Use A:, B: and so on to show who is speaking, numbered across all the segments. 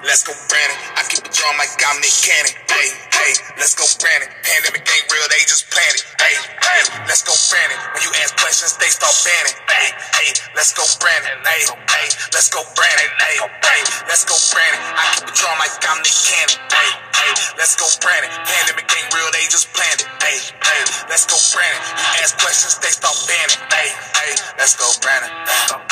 A: let's go Brandon. I keep a drum like I'm Nick Cannon. Hey, hey, let's go Brandon. Pandemic ain't real, they just planned it. Hey, hey, let's go Brandon. When you ask questions, they start banning. Hey, hey, let's go Brandon. Hey, hey, let's go Brandon. Hey, hey, let's go Brandon. I keep a drum like I'm Nick Cannon. Hey, hey, let's go Brandon. Pandemic ain't real, they just planned it. Hey, hey, let's go Brandon. You ask questions, they start banning. Hey, hey, let's go Brandon.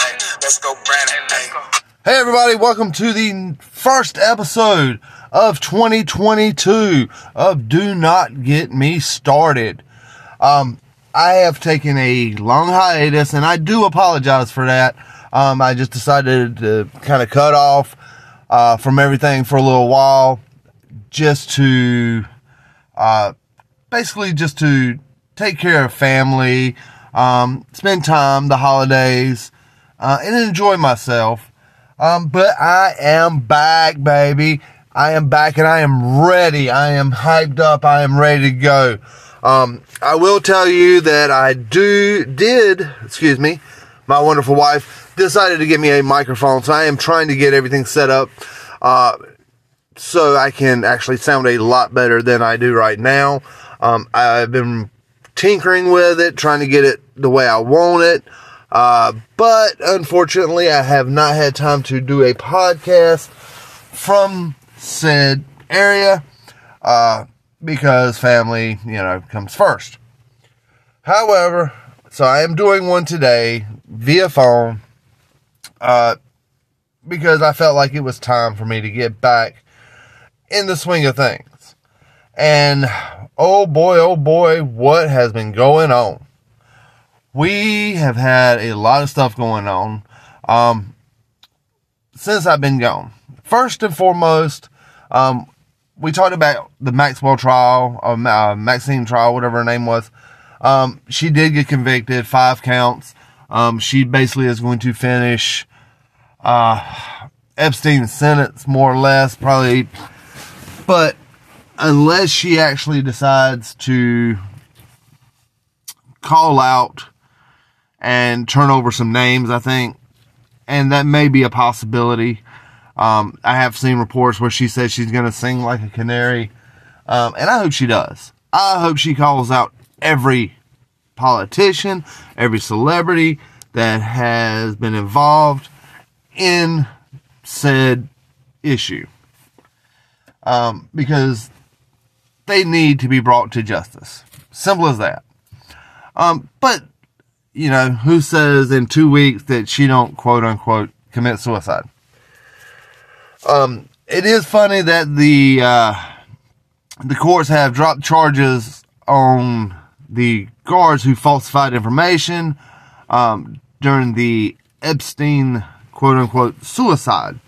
A: Hey, let's go Brandon. Hey.
B: Hey everybody, welcome to the first episode of 2022 of Do Not Get Me Started. Um, I have taken a long hiatus and I do apologize for that. Um, I just decided to kind of cut off uh, from everything for a little while just to uh, basically just to take care of family, um, spend time, the holidays, uh, and enjoy myself. Um, but I am back, baby. I am back and I am ready. I am hyped up. I am ready to go. Um, I will tell you that I do, did, excuse me, my wonderful wife decided to get me a microphone. So I am trying to get everything set up, uh, so I can actually sound a lot better than I do right now. Um, I've been tinkering with it, trying to get it the way I want it. Uh, but unfortunately, I have not had time to do a podcast from said area, uh, because family, you know, comes first. However, so I am doing one today via phone, uh, because I felt like it was time for me to get back in the swing of things. And oh boy, oh boy, what has been going on? We have had a lot of stuff going on um, since I've been gone. First and foremost, um, we talked about the Maxwell trial, uh, uh, Maxine trial, whatever her name was. Um, she did get convicted, five counts. Um, she basically is going to finish uh, Epstein's sentence, more or less, probably. But unless she actually decides to call out and turn over some names, I think. And that may be a possibility. Um, I have seen reports where she says she's going to sing like a canary. Um, and I hope she does. I hope she calls out every politician, every celebrity that has been involved in said issue. Um, because they need to be brought to justice. Simple as that. Um, but you know, who says in two weeks that she don't quote unquote commit suicide? Um, it is funny that the uh, the courts have dropped charges on the guards who falsified information um, during the Epstein quote unquote suicide.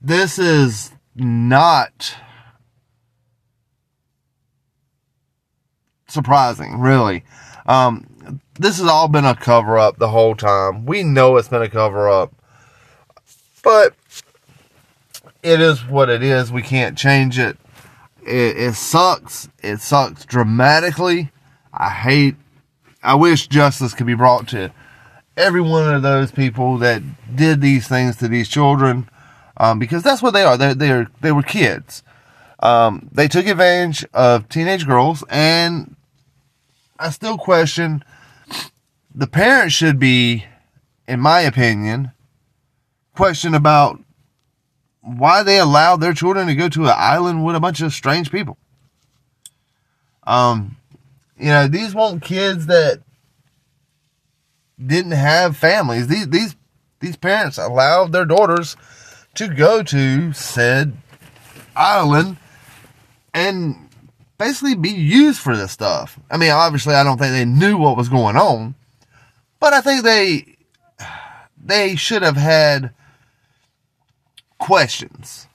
B: This is not surprising, really. Um, this has all been a cover up the whole time. We know it's been a cover up. But it is what it is. We can't change it. It, it sucks. It sucks dramatically. I hate, I wish justice could be brought to every one of those people that did these things to these children. Um, because that's what they are. They're, they're, they were kids. Um, they took advantage of teenage girls and I still question the parents should be, in my opinion, question about why they allowed their children to go to an island with a bunch of strange people. Um, you know, these weren't kids that didn't have families. These these these parents allowed their daughters to go to said island and basically be used for this stuff. I mean, obviously, I don't think they knew what was going on, but I think they they should have had questions.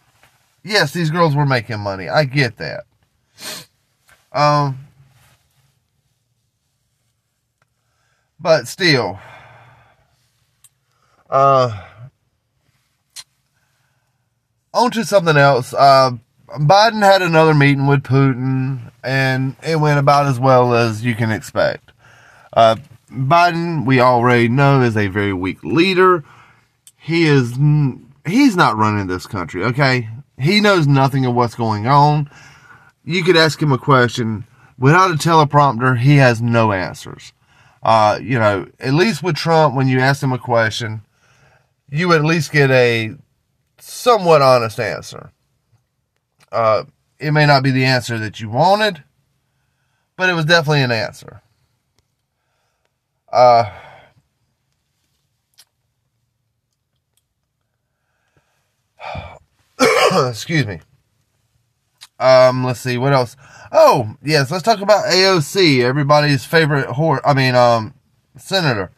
B: Yes, these girls were making money. I get that. Um but still uh on to something else. Uh Biden had another meeting with Putin and it went about as well as you can expect. Uh Biden, we already know, is a very weak leader. He is he's not running this country, okay? He knows nothing of what's going on. You could ask him a question without a teleprompter, he has no answers. Uh, you know, at least with Trump, when you ask him a question, you at least get a somewhat honest answer. Uh, it may not be the answer that you wanted, but it was definitely an answer. Uh, excuse me. Um, let's see what else. Oh, yes, let's talk about AOC, everybody's favorite whore. I mean, um, senator.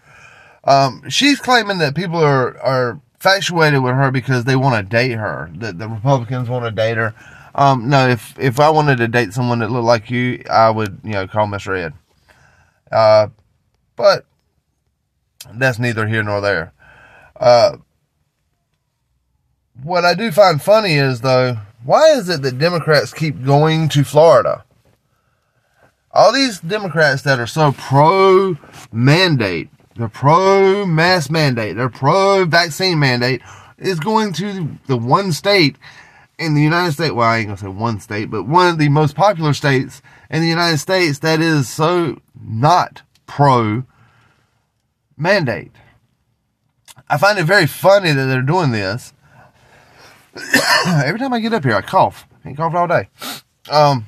B: Um, she's claiming that people are are infatuated with her because they want to date her. That the Republicans want to date her. Um, no, if if I wanted to date someone that looked like you, I would, you know, call Miss Red. Uh, but that's neither here nor there. Uh, what I do find funny is though, why is it that Democrats keep going to Florida? All these Democrats that are so pro mandate, they're pro mass mandate, they're pro vaccine mandate, is going to the one state in the United States. Well, I ain't gonna say one state, but one of the most popular states in the United States that is so not pro mandate. I find it very funny that they're doing this every time I get up here, I cough. I ain't coughed all day. Um,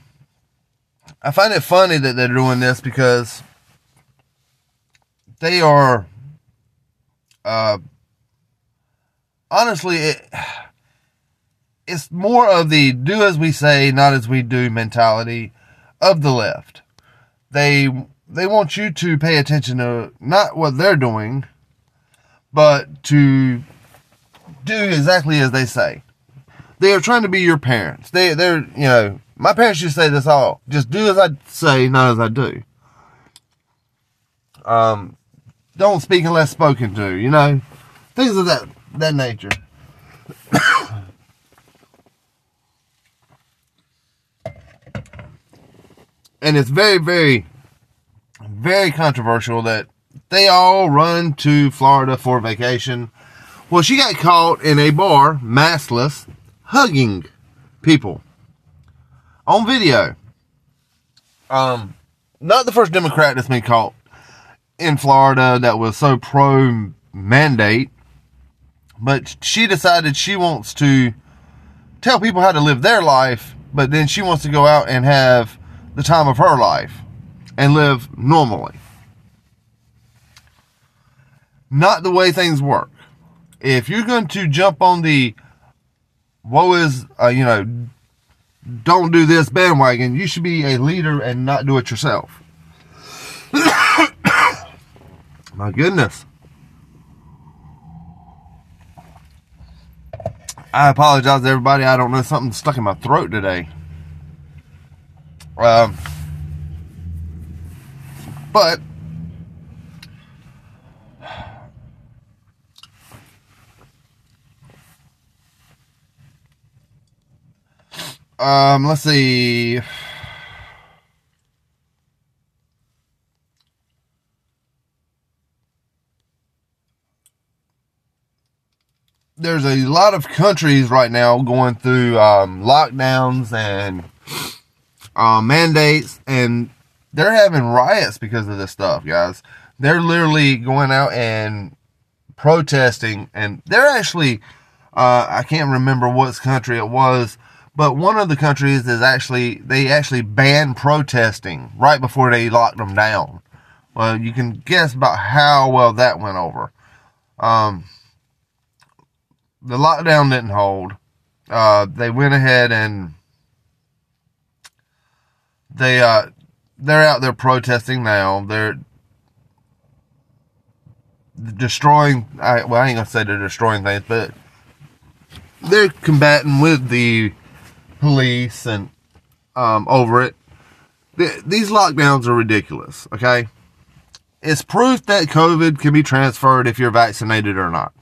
B: I find it funny that they're doing this because they are, uh, honestly, it, it's more of the do as we say, not as we do mentality of the left. They, they want you to pay attention to not what they're doing, but to do exactly as they say they are trying to be your parents. They, they're, you know, my parents used to say this all. Just do as I say, not as I do. Um, don't speak unless spoken to, you know, things of that, that nature. and it's very, very, very controversial that they all run to Florida for vacation. Well, she got caught in a bar, maskless, hugging people on video. Um, not the first Democrat that's been caught in Florida that was so pro mandate, but she decided she wants to tell people how to live their life, but then she wants to go out and have the time of her life and live normally. Not the way things work. If you're going to jump on the woe is, uh, you know, don't do this bandwagon. You should be a leader and not do it yourself. My goodness. I apologize everybody. I don't know something stuck in my throat today. Um, but Um, let's see. There's a lot of countries right now going through um, lockdowns and uh, mandates, and they're having riots because of this stuff, guys. They're literally going out and protesting, and they're actually, uh, I can't remember what country it was but one of the countries is actually, they actually banned protesting right before they locked them down. Well, you can guess about how well that went over. Um, the lockdown didn't hold. Uh, they went ahead and they, uh, they're out there protesting now. They're destroying, I, well, I ain't gonna say they're destroying things, but they're combating with the police and um, over it. these lockdowns are ridiculous, okay? It's proof that COVID can be transferred if you're vaccinated or not.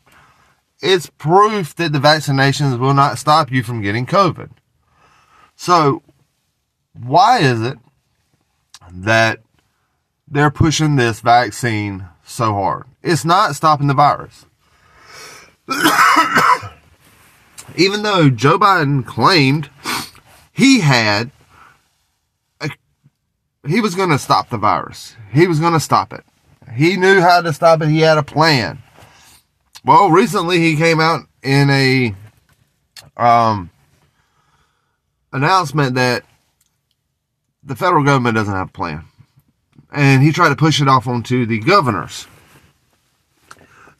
B: It's proof that the vaccinations will not stop you from getting COVID. So, why is it that they're pushing this vaccine so hard? It's not stopping the virus. even though Joe Biden claimed he had, a, he was going to stop the virus. He was going to stop it. He knew how to stop it. He had a plan. Well, recently he came out in a um, announcement that the federal government doesn't have a plan. And he tried to push it off onto the governors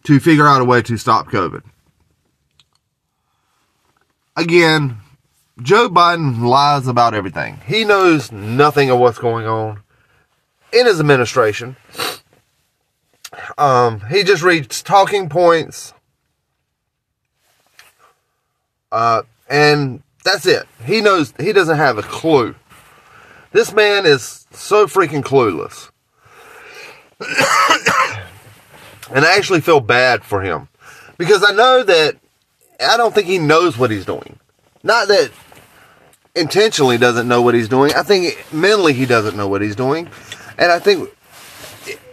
B: to figure out a way to stop COVID. Again, Joe Biden lies about everything. He knows nothing of what's going on in his administration. Um, he just reads talking points. Uh, and that's it. He knows, he doesn't have a clue. This man is so freaking clueless. and I actually feel bad for him because I know that I don't think he knows what he's doing. Not that intentionally doesn't know what he's doing. I think mentally he doesn't know what he's doing. And I think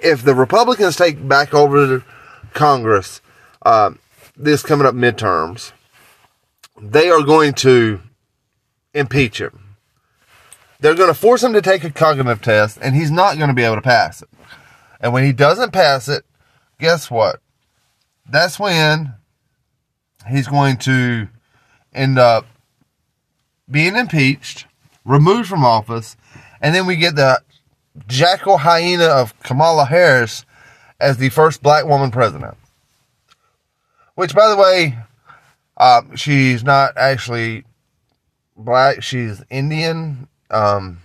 B: if the Republicans take back over Congress, uh, this coming up midterms, they are going to impeach him. They're going to force him to take a cognitive test, and he's not going to be able to pass it. And when he doesn't pass it, guess what? That's when he's going to end up being impeached, removed from office, and then we get the jackal hyena of Kamala Harris as the first black woman president. Which, by the way, uh, she's not actually black, she's Indian. Um,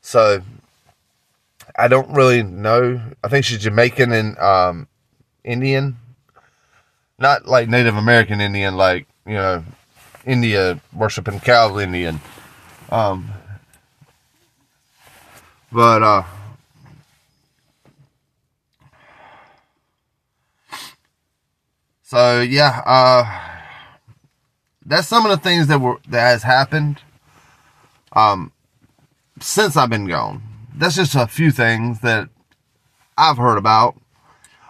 B: so, I don't really know. I think she's Jamaican and um, Indian. Not like Native American Indian, like, you know, India worshiping cow Indian. Um, but, uh, so yeah, uh, that's some of the things that were, that has happened, um, since I've been gone. That's just a few things that I've heard about.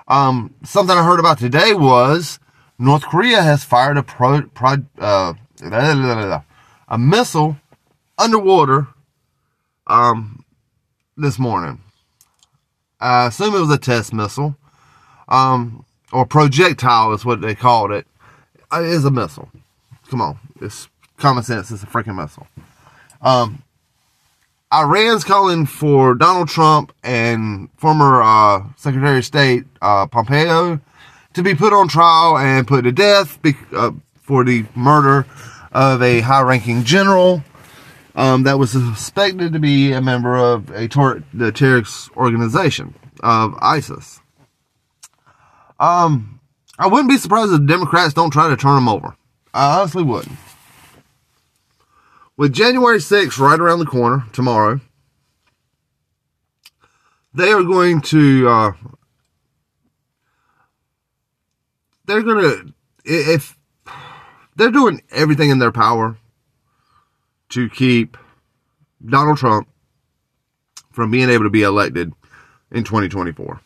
B: Um, something I heard about today was North Korea has fired a pro, pro uh, a missile underwater, um, this morning. I assume it was a test missile, um, or projectile is what they called it. It is a missile. Come on, it's common sense. It's a freaking missile. Um, Iran's calling for Donald Trump and former uh, Secretary of State uh, Pompeo to be put on trial and put to death be- uh, for the murder of a high-ranking general um, that was suspected to be a member of a tor- the terrorist organization of ISIS. Um, I wouldn't be surprised if the Democrats don't try to turn him over. I honestly wouldn't. With January 6th right around the corner tomorrow, they are going to, uh, they're going to, if they're doing everything in their power to keep Donald Trump from being able to be elected in 2024.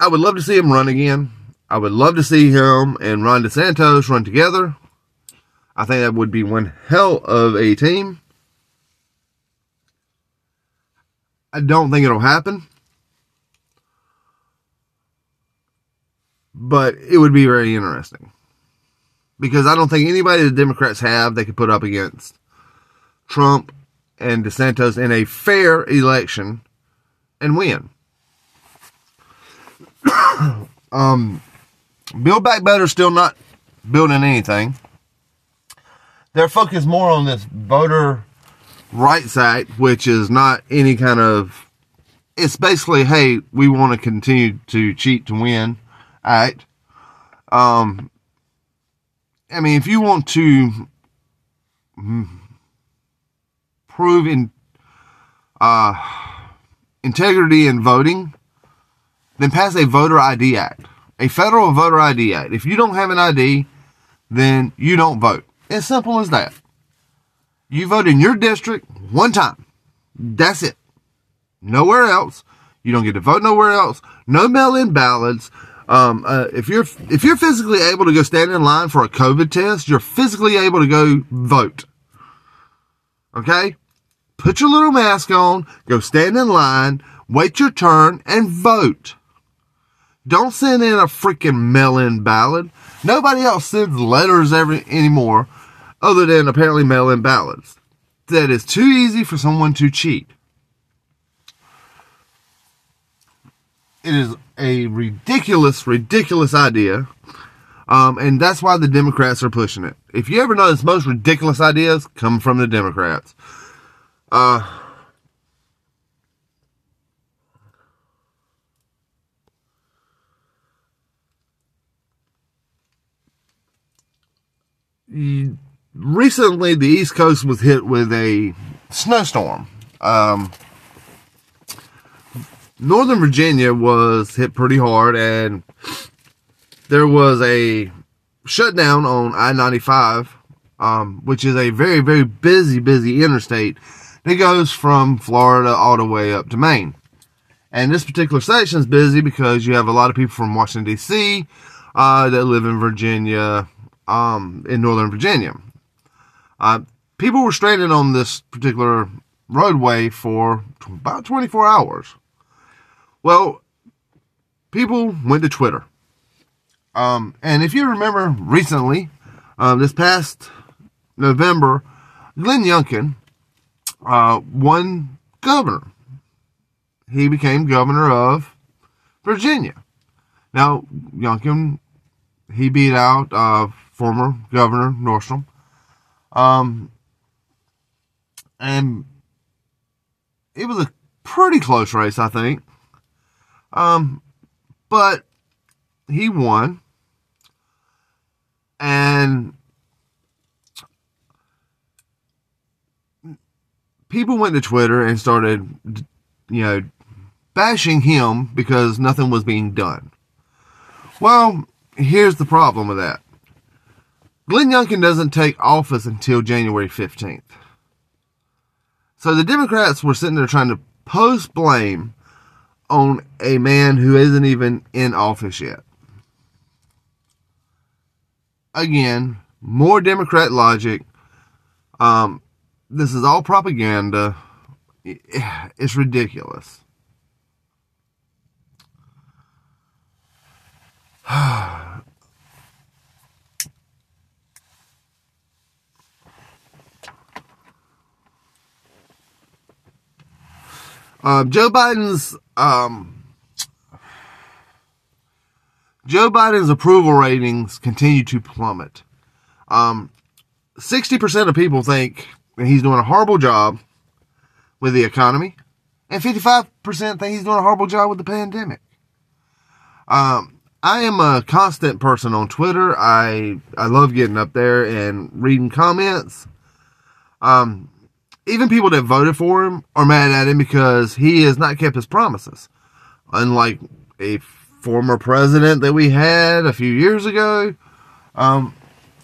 B: I would love to see him run again. I would love to see him and Ron DeSantis run together. I think that would be one hell of a team. I don't think it'll happen. But it would be very interesting because I don't think anybody the Democrats have they could put up against Trump and DeSantis in a fair election and win. um, Build Back Better still not building anything. They're focused more on this voter rights act, which is not any kind of. It's basically, hey, we want to continue to cheat to win act. Um, I mean, if you want to prove in uh, integrity in voting, then pass a voter ID act, a federal voter ID act. If you don't have an ID, then you don't vote. As simple as that. You vote in your district one time. That's it. Nowhere else. You don't get to vote nowhere else. No mail-in ballots. Um, uh, if you're if you're physically able to go stand in line for a COVID test, you're physically able to go vote. Okay, put your little mask on, go stand in line, wait your turn, and vote. Don't send in a freaking mail-in ballot. Nobody else sends letters every anymore, other than apparently mail-in ballots. That is too easy for someone to cheat. It is a ridiculous, ridiculous idea. Um, and that's why the Democrats are pushing it. If you ever notice, most ridiculous ideas come from the Democrats. Uh, recently, the East Coast was hit with a snowstorm. Um, Northern Virginia was hit pretty hard, and there was a shutdown on I 95, um, which is a very, very busy, busy interstate that goes from Florida all the way up to Maine. And this particular section is busy because you have a lot of people from Washington, D.C., uh, that live in Virginia, um, in Northern Virginia. Uh, people were stranded on this particular roadway for about 24 hours. Well, people went to Twitter. Um, and if you remember recently, um, this past November, Glenn Youngkin uh, won governor. He became governor of Virginia. Now, Youngkin, he beat out uh, former Governor Northam. Um, and it was a pretty close race, I think. Um, but he won. And people went to Twitter and started, you know, bashing him because nothing was being done. Well, here's the problem with that. Glenn Youngkin doesn't take office until January 15th. So the Democrats were sitting there trying to post blame on a man who isn't even in office yet. Again, more Democrat logic. Um, this is all propaganda. It's ridiculous. Uh, Joe Biden's um, Joe Biden's approval ratings continue to plummet. Um, 60% of people think he's doing a horrible job with the economy, and 55% think he's doing a horrible job with the pandemic. Um, I am a constant person on Twitter. I I love getting up there and reading comments. Um, even people that voted for him are mad at him because he has not kept his promises. Unlike a former president that we had a few years ago, um,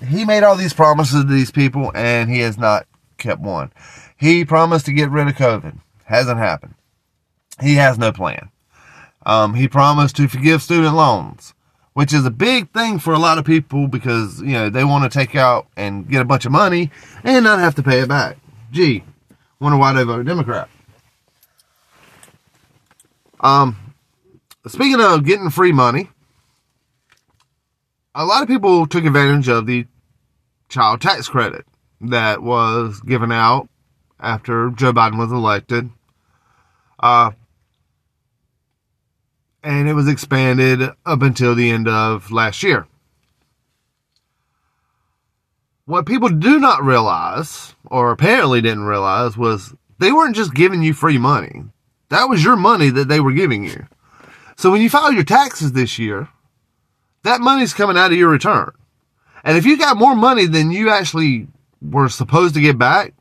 B: he made all these promises to these people and he has not kept one. He promised to get rid of COVID. Hasn't happened. He has no plan. Um, he promised to forgive student loans, which is a big thing for a lot of people because, you know, they want to take out and get a bunch of money and not have to pay it back. Gee, Wonder why they voted Democrat. Um, speaking of getting free money, a lot of people took advantage of the child tax credit that was given out after Joe Biden was elected. Uh, and it was expanded up until the end of last year. What people do not realize, or apparently didn't realize, was they weren't just giving you free money. That was your money that they were giving you. So when you file your taxes this year, that money's coming out of your return. And if you got more money than you actually were supposed to get back,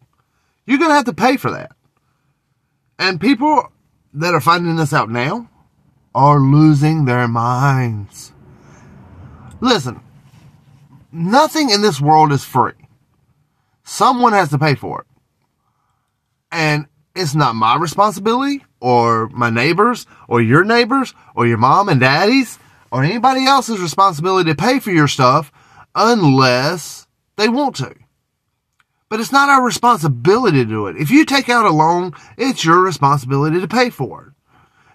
B: you're going to have to pay for that. And people that are finding this out now are losing their minds. Listen, nothing in this world is free. Someone has to pay for it. And it's not my responsibility or my neighbors or your neighbors or your mom and daddy's. or anybody else's responsibility to pay for your stuff unless they want to. But it's not our responsibility to do it. If you take out a loan, it's your responsibility to pay for it.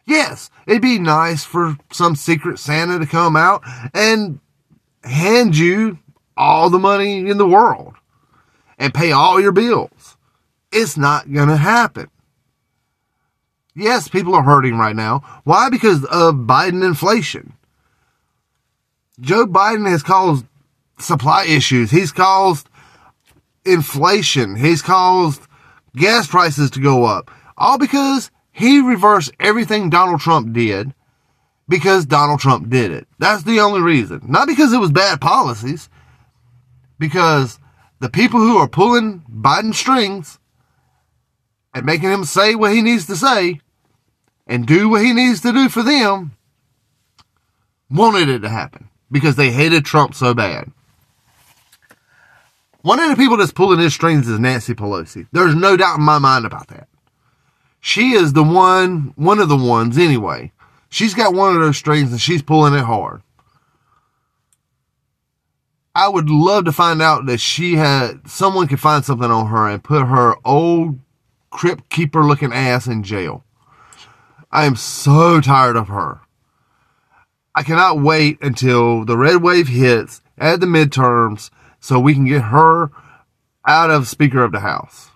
B: Yes, it'd be nice for some secret Santa to come out and hand you all the money in the world and pay all your bills. It's not going to happen. Yes, people are hurting right now. Why? Because of Biden inflation. Joe Biden has caused supply issues. He's caused inflation. He's caused gas prices to go up. All because he reversed everything Donald Trump did because Donald Trump did it. That's the only reason. Not because it was bad policies. Because the people who are pulling Biden strings and making him say what he needs to say and do what he needs to do for them wanted it to happen because they hated Trump so bad. One of the people that's pulling his strings is Nancy Pelosi. There's no doubt in my mind about that. She is the one, one of the ones anyway. She's got one of those strings and she's pulling it hard. I would love to find out that she had, someone could find something on her and put her old crypt keeper looking ass in jail. I am so tired of her. I cannot wait until the red wave hits at the midterms so we can get her out of Speaker of the House.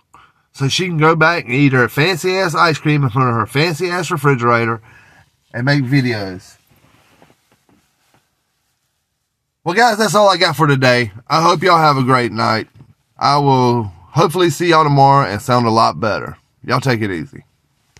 B: So she can go back and eat her fancy ass ice cream in front of her fancy ass refrigerator and make videos. Well, guys, that's all I got for today. I hope y'all have a great night. I will hopefully see y'all tomorrow and sound a lot better. Y'all take it easy.